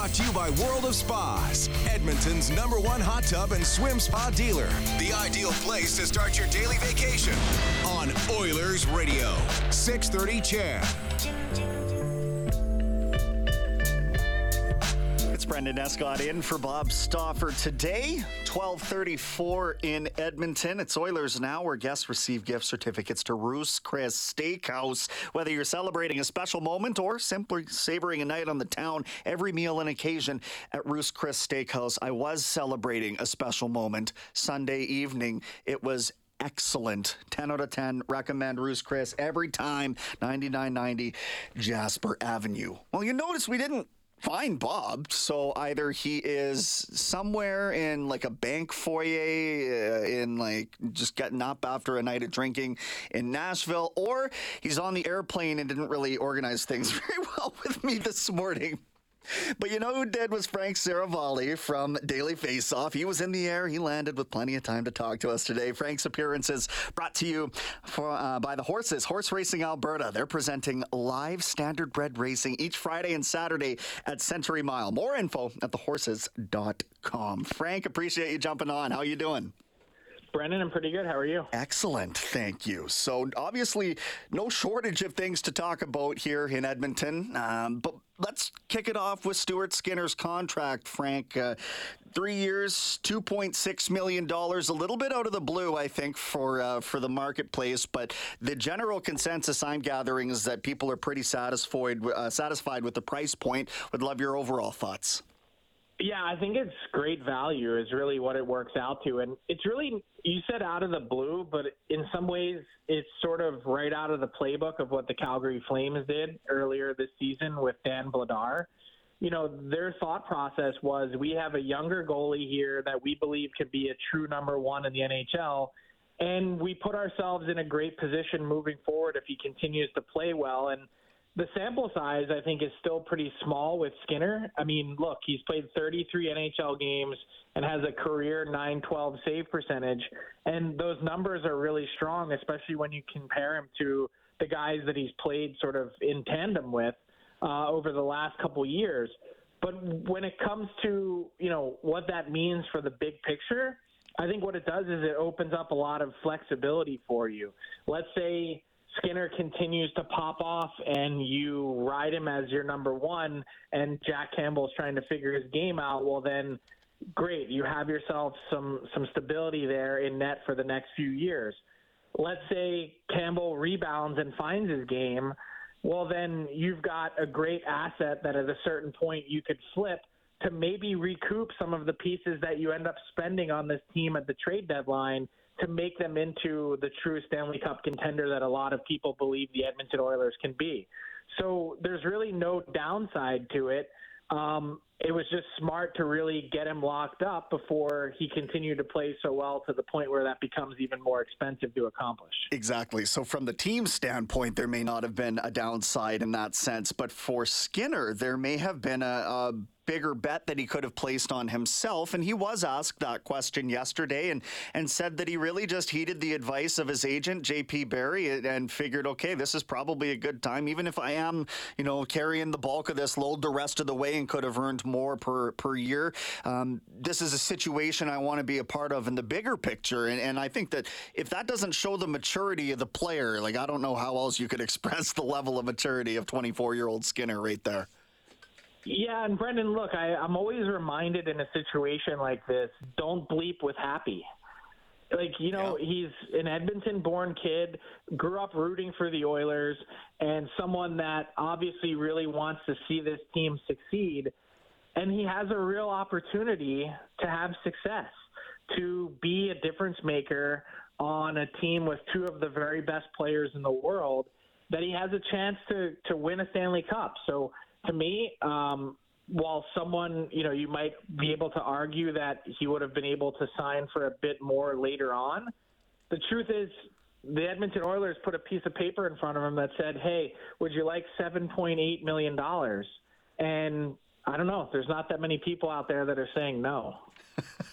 Brought to you by World of Spas, Edmonton's number one hot tub and swim spa dealer. The ideal place to start your daily vacation on Oilers Radio. 630 CHED. Brendan Escott in for Bob Stauffer today, 1234 in Edmonton. It's Oilers Now, where guests receive gift certificates to Ruth's Chris Steakhouse. Whether you're celebrating a special moment or simply savoring a night on the town, every meal and occasion at Ruth's Chris Steakhouse. I was celebrating a special moment Sunday evening. It was excellent. 10 out of 10. Recommend Ruth's Chris every time. 9990 Jasper Avenue. Well, you notice we didn't find Bob. So either he is somewhere in like a bank foyer, uh, in like just getting up after a night of drinking in Nashville, or he's on the airplane and didn't really organize things very well with me this morning. But you know who did was Frank Seravalli from Daily Faceoff. He was in the air. He landed with plenty of time to talk to us today. Frank's appearance is brought to you for, uh, by the Horses, Horse Racing Alberta. They're presenting live standardbred racing each Friday and Saturday at Century Mile. More info at thehorses.com. Frank, appreciate you jumping on. How are you doing? Brendan, I'm pretty good. How are you? Excellent, thank you. So, obviously, no shortage of things to talk about here in Edmonton. Um, but let's kick it off with Stuart Skinner's contract, Frank. Uh, three years, two point six million dollars, a little bit out of the blue, I think, for uh, for the marketplace. But the general consensus I'm gathering is that people are pretty satisfied uh, satisfied with the price point. Would love your overall thoughts. Yeah, I think it's great value is really what it works out to. And it's really, you said out of the blue, but in some ways it's sort of right out of the playbook of what the Calgary Flames did earlier this season with Dan Vladar. You know, their thought process was we have a younger goalie here that we believe could be a true number one in the NHL. And we put ourselves in a great position moving forward if he continues to play well. And the sample size, I think, is still pretty small with Skinner. I mean, look, he's played 33 NHL games and has a career 912 save percentage. And those numbers are really strong, especially when you compare him to the guys that he's played sort of in tandem with uh, over the last couple years. But when it comes to, you know, what that means for the big picture, I think what it does is it opens up a lot of flexibility for you. Let's say Skinner continues to pop off and you ride him as your number one and Jack Campbell's trying to figure his game out, well then great, you have yourself some some stability there in net for the next few years. Let's say Campbell rebounds and finds his game, well then you've got a great asset that at a certain point you could flip to maybe recoup some of the pieces that you end up spending on this team at the trade deadline to make them into the true Stanley Cup contender that a lot of people believe the Edmonton Oilers can be. So there's really no downside to it. Um, it was just smart to really get him locked up before he continued to play so well to the point where that becomes even more expensive to accomplish. Exactly. So, from the team standpoint, there may not have been a downside in that sense, but for Skinner, there may have been a, a bigger bet that he could have placed on himself. And he was asked that question yesterday and, and said that he really just heeded the advice of his agent, JP Barry, and figured, okay, this is probably a good time. Even if I am, you know, carrying the bulk of this load the rest of the way and could have earned more per, per year, um, this is a situation I want to be a part of in the bigger picture. And, and I think that if that doesn't show the maturity of the player, like, I don't know how else you could express the level of maturity of 24 year old Skinner right there. Yeah, and Brendan, look, I, I'm always reminded in a situation like this don't bleep with happy. Like, you know, yeah. he's an Edmonton born kid, grew up rooting for the Oilers, and someone that obviously really wants to see this team succeed. And he has a real opportunity to have success, to be a difference maker on a team with two of the very best players in the world, that he has a chance to, to win a Stanley Cup. So to me, um, while someone, you know, you might be able to argue that he would have been able to sign for a bit more later on, the truth is the Edmonton Oilers put a piece of paper in front of him that said, "Hey, would you like 7.8 million dollars?" And I don't know. There's not that many people out there that are saying no.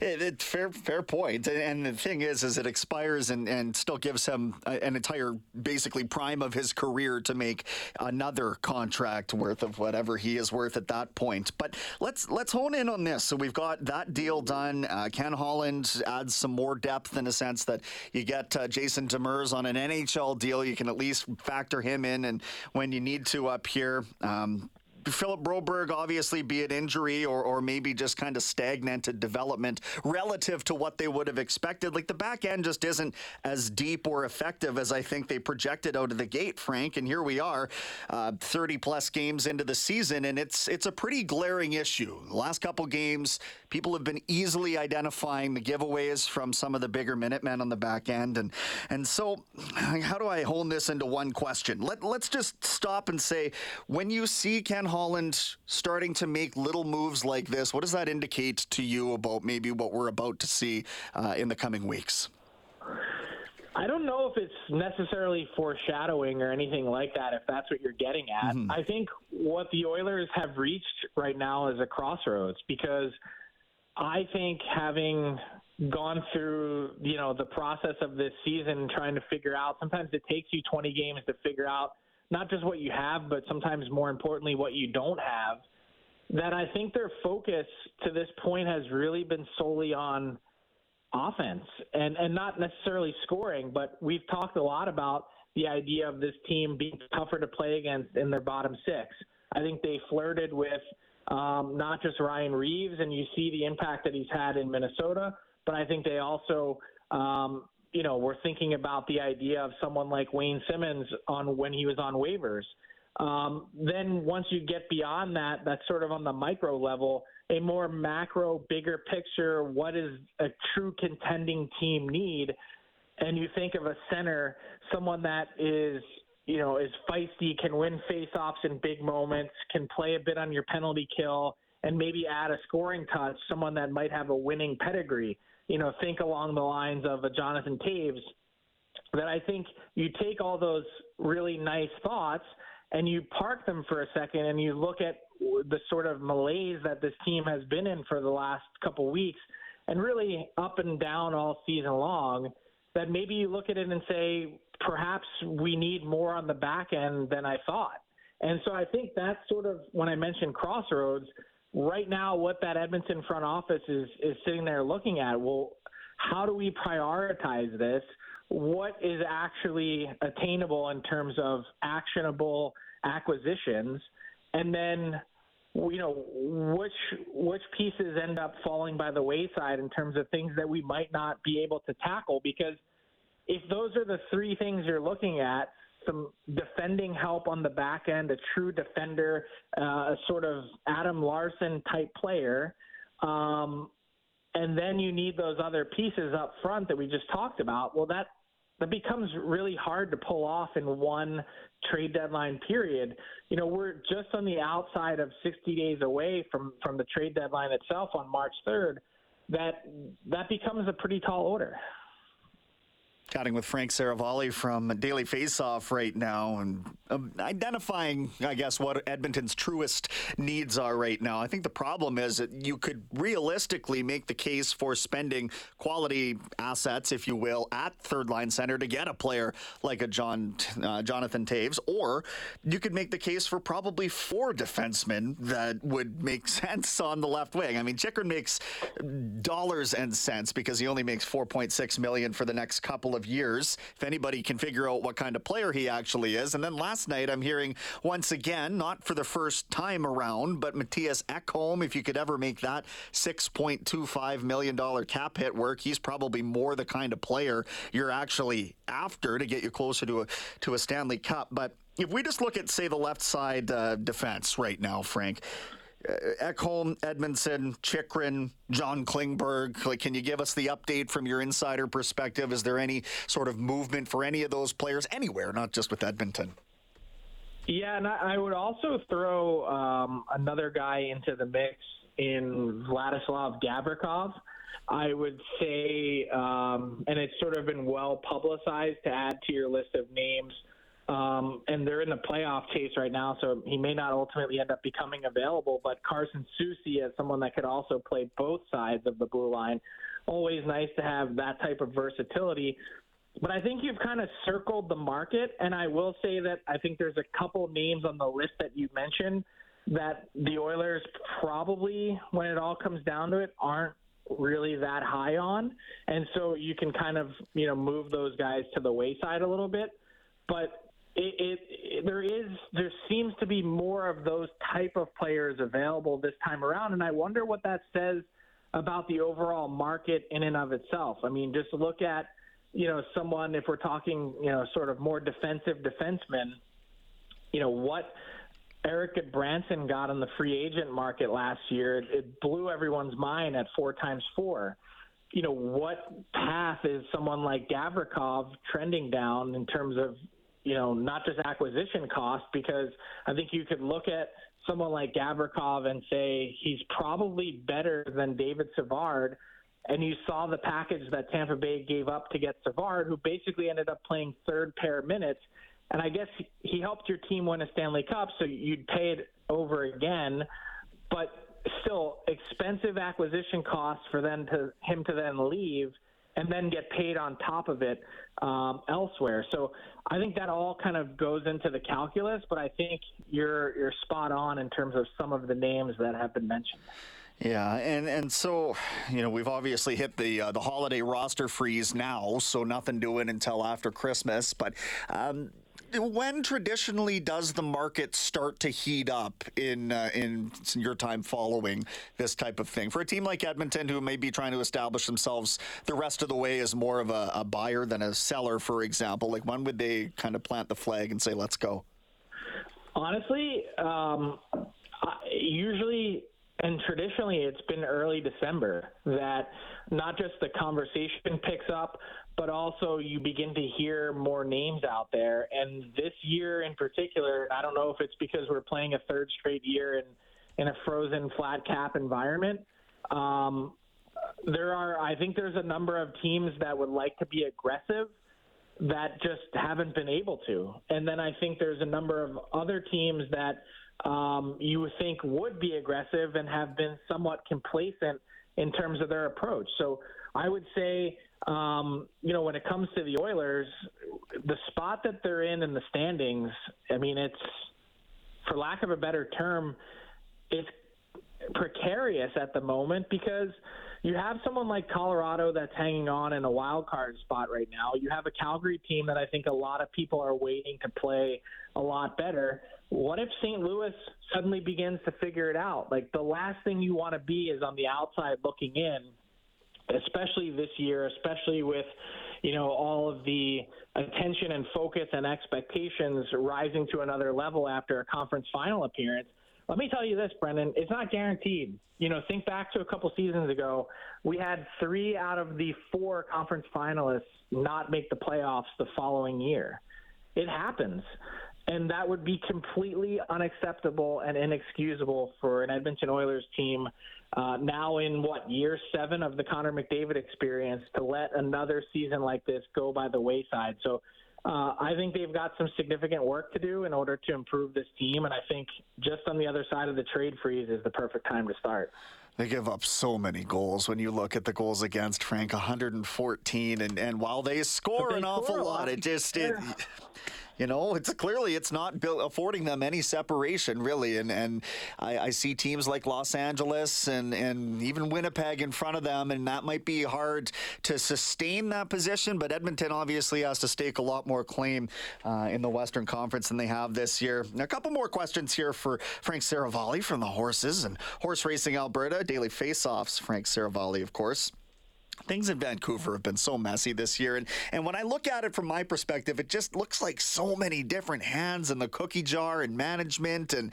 It, it, fair, fair point. And the thing is, is it expires and, and still gives him an entire, basically, prime of his career to make another contract worth of whatever he is worth at that point. But let's let's hone in on this. So we've got that deal done. Uh, Ken Holland adds some more depth in a sense that you get uh, Jason Demers on an NHL deal. You can at least factor him in, and when you need to up here. Um, Philip Broberg obviously be it injury or, or maybe just kind of stagnated development relative to what they would have expected. Like the back end just isn't as deep or effective as I think they projected out of the gate, Frank. And here we are, uh, 30 plus games into the season, and it's it's a pretty glaring issue. The last couple games, people have been easily identifying the giveaways from some of the bigger Minutemen on the back end, and and so how do I hone this into one question? Let let's just stop and say when you see Ken Holland starting to make little moves like this, what does that indicate to you about maybe what we're about to see uh, in the coming weeks? I don't know if it's necessarily foreshadowing or anything like that, if that's what you're getting at. Mm-hmm. I think what the Oilers have reached right now is a crossroads because I think having gone through, you know, the process of this season trying to figure out sometimes it takes you 20 games to figure out not just what you have, but sometimes more importantly, what you don't have, that I think their focus to this point has really been solely on offense and, and not necessarily scoring, but we've talked a lot about the idea of this team being tougher to play against in their bottom six. I think they flirted with um, not just Ryan Reaves, and you see the impact that he's had in Minnesota, but I think they also um, you know, we're thinking about the idea of someone like Wayne Simmonds on when he was on waivers. Um, then once you get beyond that, that's sort of on the micro level, a more macro, bigger picture. What does a true contending team need? And you think of a center, someone that is, you know, is feisty, can win faceoffs in big moments, can play a bit on your penalty kill, and maybe add a scoring touch. Someone that might have a winning pedigree you know, think along the lines of a Jonathan Toews, that I think you take all those really nice thoughts and you park them for a second and you look at the sort of malaise that this team has been in for the last couple weeks and really up and down all season long that maybe you look at it and say perhaps we need more on the back end than I thought. And so I think that's sort of when I mentioned crossroads – right now what that Edmonton front office is is sitting there looking at. Well, how do we prioritize this? What is actually attainable in terms of actionable acquisitions, and then you know which which pieces end up falling by the wayside in terms of things that we might not be able to tackle because if those are the three things you're looking at some defending help on the back end, a true defender, uh, a sort of Adam Larsson type player. Um, and then you need those other pieces up front that we just talked about. Well, that that becomes really hard to pull off in one trade deadline period. You know, we're just on the outside of 60 days away from from the trade deadline itself on March 3rd. That that becomes a pretty tall order. Chatting with Frank Seravalli from Daily Faceoff right now and um, identifying, I guess, what Edmonton's truest needs are right now. I think the problem is that you could realistically make the case for spending quality assets, if you will, at third line center to get a player like a John uh, Jonathan Toews, or you could make the case for probably four defensemen that would make sense on the left wing. I mean, Chychrun makes dollars and cents because he only makes 4.6 million for the next couple of years. If anybody can figure out what kind of player he actually is. And then last night, I'm hearing once again, not for the first time around, but Matthias Ekholm, if you could ever make that $6.25 million cap hit work, he's probably more the kind of player you're actually after to get you closer to a, to a Stanley Cup. But if we just look at, say, the left side uh, defense right now, Frank, Ekholm, Edmundson, Chychrun, John Klingberg. Like, can you give us the update from your insider perspective? Is there any sort of movement for any of those players anywhere, not just with Edmonton? Yeah, and I would also throw um, another guy into the mix in Vladislav Gavrikov. I would say, um, and it's sort of been well publicized to add to your list of names. Um, and they're in the playoff chase right now, so he may not ultimately end up becoming available. But Carson Soucy as someone that could also play both sides of the blue line. Always nice to have that type of versatility. But I think you've kind of circled the market, and I will say that I think there's a couple names on the list that you mentioned that the Oilers probably, when it all comes down to it, aren't really that high on. And so you can kind of, you know, move those guys to the wayside a little bit. But it, it, it, there is there seems to be more of those type of players available this time around, and I wonder what that says about the overall market in and of itself. I mean, just look at you know someone if we're talking you know sort of more defensive defensemen, you know what Erik Gudbranson got on the free agent market last year. It blew everyone's mind at four times four you know, what path is someone like Gavrikov trending down in terms of you know, not just acquisition cost, because I think you could look at someone like Gavrikov and say he's probably better than David Savard. And you saw the package that Tampa Bay gave up to get Savard, who basically ended up playing third pair minutes. And I guess he helped your team win a Stanley Cup, so you'd pay it over again. But still, expensive acquisition costs for them to him to then leave and then get paid on top of it um, elsewhere. So I think that all kind of goes into the calculus, but I think you're you're spot on in terms of some of the names that have been mentioned. Yeah, and and so you know we've obviously hit the uh, the holiday roster freeze now, so nothing doing until after Christmas. But um, when traditionally does the market start to heat up in uh, in your time following this type of thing for a team like Edmonton who may be trying to establish themselves the rest of the way as more of a, a buyer than a seller, for example? Like when would they kind of plant the flag and say, "Let's go"? Honestly, um, usually and traditionally it's been early December that not just the conversation picks up, but also you begin to hear more names out there. And this year in particular, I don't know if it's because we're playing a third straight year in, in a frozen flat cap environment. Um, there are, I think there's a number of teams that would like to be aggressive that just haven't been able to. And then I think there's a number of other teams that um, you think would be aggressive and have been somewhat complacent in terms of their approach. So I would say um, you know, when it comes to the Oilers, the spot that they're in in the standings, I mean, it's, for lack of a better term, it's precarious at the moment because you have someone like Colorado that's hanging on in a wild card spot right now. You have a Calgary team that I think a lot of people are waiting to play a lot better. What if St. Louis suddenly begins to figure it out? Like the last thing you want to be is on the outside looking in especially this year, especially with you know all of the attention and focus and expectations rising to another level after a conference final appearance. Let me tell you this, Brendan, it's not guaranteed. You know, think back to a couple seasons ago. We had three out of the four conference finalists not make the playoffs the following year. It happens. And that would be completely unacceptable and inexcusable for an Edmonton Oilers team uh, now in what year seven of the Connor McDavid experience to let another season like this go by the wayside. So uh, I think they've got some significant work to do in order to improve this team, and I think just on the other side of the trade freeze is the perfect time to start. They give up so many goals when you look at the goals against Frank 114 and and while they score they an score awful lot, lot, it just it You know, it's clearly it's not affording them any separation really, and and I, I see teams like Los Angeles and and even Winnipeg in front of them, and that might be hard to sustain that position. But Edmonton obviously has to stake a lot more claim uh, in the Western Conference than they have this year. A couple more questions here for Frank Seravalli from the Horses and Horse Racing Alberta Daily Faceoffs. Frank Seravalli, of course things in Vancouver have been so messy this year. And, and when I look at it from my perspective, it just looks like so many different hands in the cookie jar and management. And,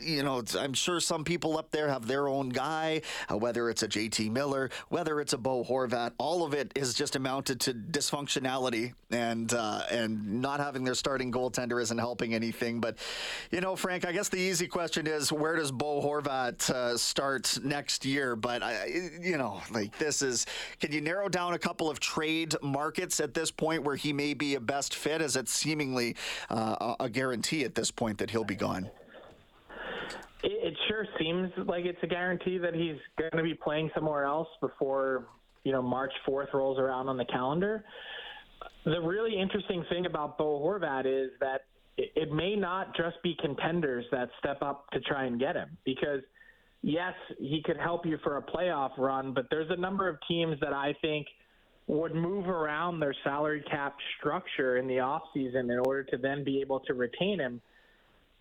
you know, I'm sure some people up there have their own guy, uh, whether it's a JT Miller, whether it's a Bo Horvat, all of it is just amounted to dysfunctionality and, uh, and not having their starting goaltender isn't helping anything. But, you know, Frank, I guess the easy question is where does Bo Horvat uh, start next year? But, I, you know, like this is can you narrow down a couple of trade markets at this point where he may be a best fit? Is it seemingly uh, a guarantee at this point that he'll be gone? It, it sure seems like it's a guarantee that he's going to be playing somewhere else before you know March 4th rolls around on the calendar. The really interesting thing about Bo Horvat is that it may not just be contenders that step up to try and get him because – yes, he could help you for a playoff run, but there's a number of teams that I think would move around their salary cap structure in the offseason in order to then be able to retain him.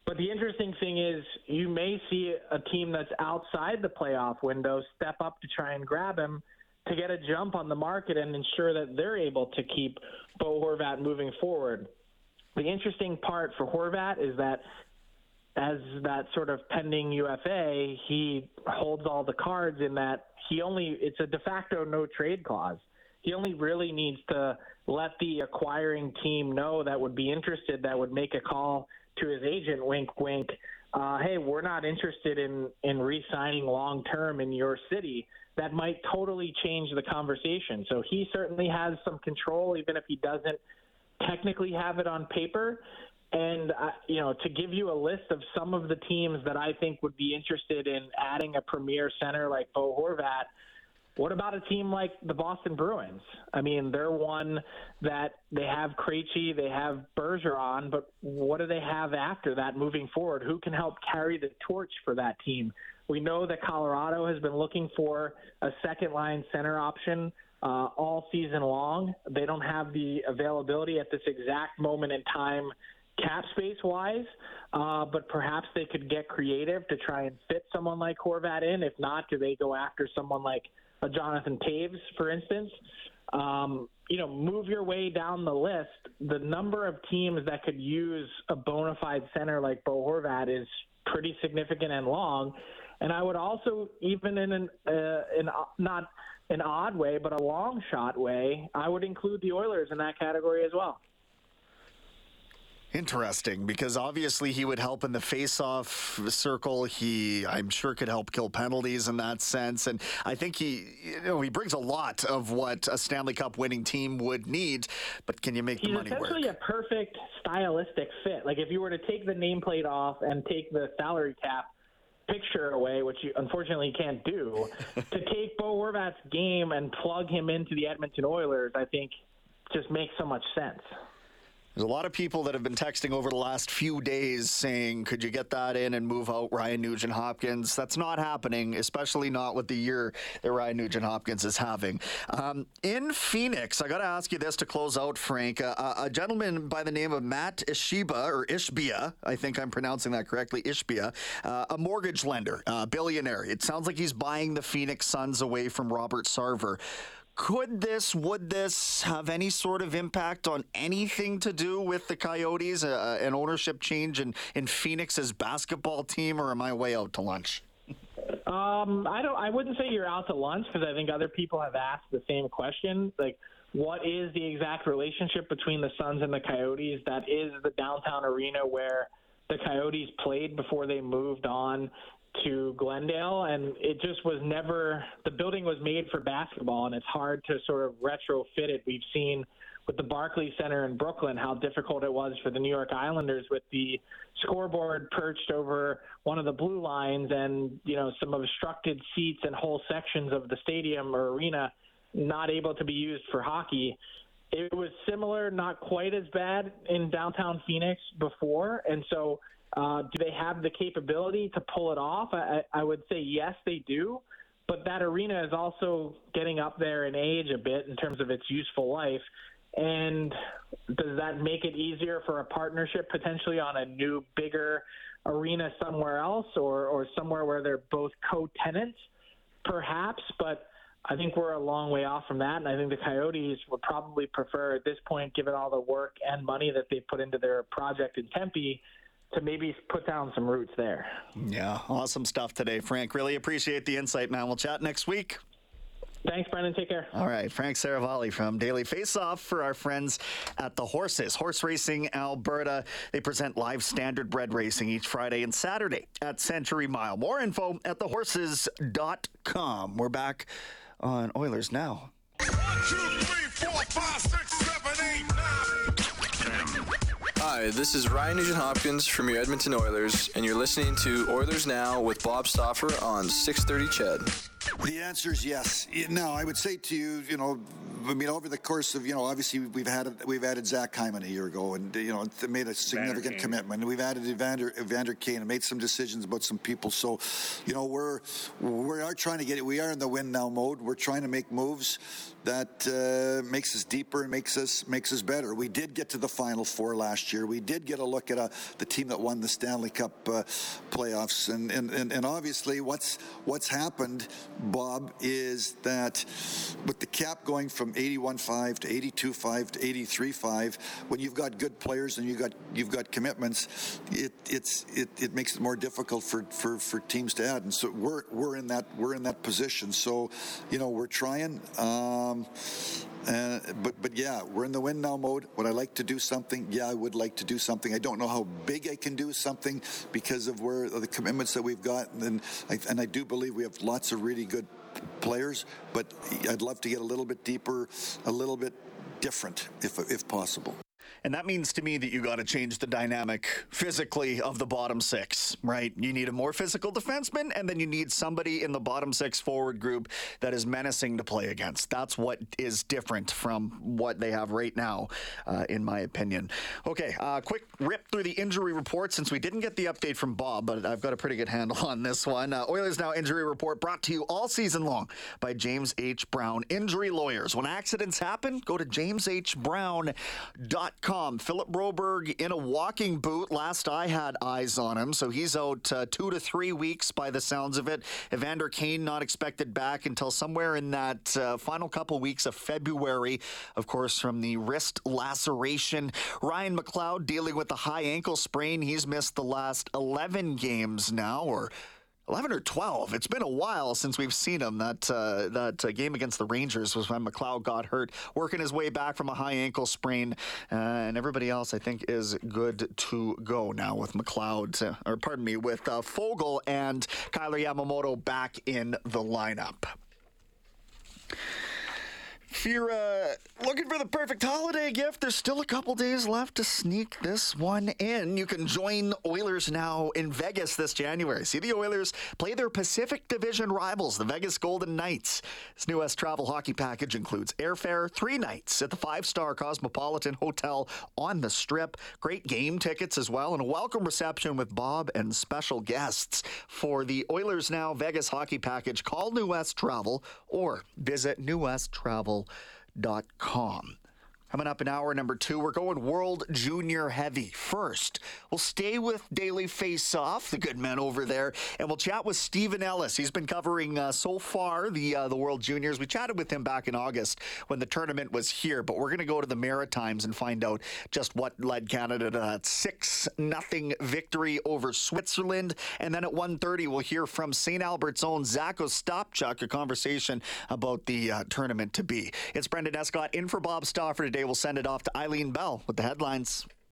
But the interesting thing is, you may see a team that's outside the playoff window step up to try and grab him to get a jump on the market and ensure that they're able to keep Bo Horvat moving forward. The interesting part for Horvat is that as that sort of pending UFA, he holds all the cards in that he only it's a de facto no trade clause. He only really needs to let the acquiring team know that would be interested, that would make a call to his agent, wink, wink. Uh, hey, we're not interested in in re-signing long term in your city. That might totally change the conversation. So he certainly has some control, even if he doesn't technically have it on paper. And uh, you know, to give you a list of some of the teams that I think would be interested in adding a premier center like Bo Horvat, what about a team like the Boston Bruins? I mean, they're one that they have Krejci, they have Bergeron, but what do they have after that moving forward? Who can help carry the torch for that team? We know that Colorado has been looking for a second line center option uh, all season long. They don't have the availability at this exact moment in time cap space wise, uh, but perhaps they could get creative to try and fit someone like Horvat in. If not, do they go after someone like a Jonathan Toews, for instance? Um, you know, move your way down the list. The number of teams that could use a bona fide center like Bo Horvat is pretty significant and long. And I would also, even in an, uh, in not an odd way, but a long shot way, I would include the Oilers in that category as well. Interesting, because obviously he would help in the face-off circle. He, I'm sure, could help kill penalties in that sense, and I think he, you know, he brings a lot of what a Stanley Cup winning team would need. But can you make He's the money work? He's essentially a perfect stylistic fit. Like if you were to take the nameplate off and take the salary cap picture away, which you unfortunately can't do, to take Bo Horvat's game and plug him into the Edmonton Oilers, I think just makes so much sense. There's a lot of people that have been texting over the last few days saying, could you get that in and move out Ryan Nugent Hopkins? That's not happening, especially not with the year that Ryan Nugent Hopkins is having. Um, in Phoenix, I got to ask you this to close out, Frank. Uh, a gentleman by the name of Matt Ishbiya, or Ishbia, I think I'm pronouncing that correctly, Ishbia, uh, a mortgage lender, uh, billionaire. It sounds like he's buying the Phoenix Suns away from Robert Sarver. Could this, would this have any sort of impact on anything to do with the Coyotes, uh, an ownership change in, in Phoenix's basketball team, or am I way out to lunch? Um, I don't. I wouldn't say you're out to lunch because I think other people have asked the same question. Like, what is the exact relationship between the Suns and the Coyotes? That is the downtown arena where the Coyotes played before they moved on to Glendale, and it just was never. The building was made for basketball, and it's hard to sort of retrofit it. We've seen with the Barclays Center in Brooklyn how difficult it was for the New York Islanders with the scoreboard perched over one of the blue lines, and you know some obstructed seats and whole sections of the stadium or arena not able to be used for hockey. it was similar, not quite as bad in downtown Phoenix before, and so uh, do they have the capability to pull it off? I, I would say yes, they do. But that arena is also getting up there in age a bit in terms of its useful life. And does that make it easier for a partnership potentially on a new, bigger arena somewhere else or, or somewhere where they're both co tenants? Perhaps, but I think we're a long way off from that. And I think the Coyotes would probably prefer at this point, given all the work and money that they've put into their project in Tempe, to maybe put down some roots there. Yeah, awesome stuff today, Frank. Really appreciate the insight, man. We'll chat next week. Thanks, Brendan. Take care. All right, Frank Seravalli from Daily Face Off for our friends at the Horses. Horse Racing Alberta. They present live standardbred racing each Friday and Saturday at Century Mile. More info at thehorses.com. We're back on Oilers now. One, two, three, four, five, six, Hi, this is Ryan Nugent Hopkins from your Edmonton Oilers, and you're listening to Oilers Now with Bob Stauffer on 630 CHED. The answer is yes. Now, I would say to you, you know, I mean, over the course of, you know, obviously we've had we've added Zach Hyman a year ago, and you know, made a significant commitment. We've added Evander Evander Kane and made some decisions about some people. So, you know, we're we are trying to get it. We are in the win now mode. We're trying to make moves that uh, makes us deeper and makes us makes us better. We did get to the Final Four last year. We did get a look at a, the team that won the Stanley Cup uh, playoffs, and, and and and obviously what's what's happened Bob, is that with the cap going from 81.5 to 82.5 to 83.5, when you've got good players and you've got you've got commitments, it it's it, it makes it more difficult for, for, for teams to add. And so we're we're in that we're in that position. So, you know, we're trying. Um, uh, but but yeah, we're in the win now mode. Would I like to do something? Yeah, I would like to do something. I don't know how big I can do something because of where the commitments that we've got, and I, and I do believe we have lots of really good players. But I'd love to get a little bit deeper, a little bit different, if if possible. And that means to me that you got to change the dynamic physically of the bottom six, right? You need a more physical defenseman, and then you need somebody in the bottom six forward group that is menacing to play against. That's what is different from what they have right now, uh, in my opinion. Okay, uh, quick rip through the injury report since we didn't get the update from Bob, but I've got a pretty good handle on this one. Uh, Oilers Now injury report brought to you all season long by James H. Brown Injury Lawyers. When accidents happen, go to jameshbrown.com. Philip Broberg in a walking boot. Last I had eyes on him, so he's out uh, two to three weeks by the sounds of it. Evander Kane not expected back until somewhere in that uh, final couple weeks of February, of course, from the wrist laceration. Ryan McLeod dealing with a high ankle sprain. He's missed the last 11 games now, or 11 or 12. It's been a while since we've seen him. That uh, that uh, game against the Rangers was when McLeod got hurt, working his way back from a high ankle sprain, uh, and everybody else I think is good to go now with McLeod, uh, or pardon me, with uh, Foegele and Kailer Yamamoto back in the lineup. If you're uh, looking for the perfect holiday gift, there's still a couple days left to sneak this one in. You can join Oilers now in Vegas this January. See the Oilers play their Pacific Division rivals, the Vegas Golden Knights. This New West travel hockey package includes airfare, three nights at the five star Cosmopolitan Hotel on the Strip, great game tickets as well, and a welcome reception with Bob and special guests. For the Oilers Now Vegas hockey package, call New West Travel or visit New West com. Coming up in hour number two, we're going World Junior Heavy. First, we'll stay with Daily Face Off, the good men over there, and we'll chat with Stephen Ellis. He's been covering uh, so far the uh, the World Juniors. We chatted with him back in August when the tournament was here, but we're going to go to the Maritimes and find out just what led Canada to that six nothing victory over Switzerland. And then at 1.30, we'll hear from St. Albert's own Zach Ostapchuk, a conversation about the uh, tournament to be. It's Brendan Escott in for Bob Stauffer today. We'll send it off to Eileen Bell with the headlines.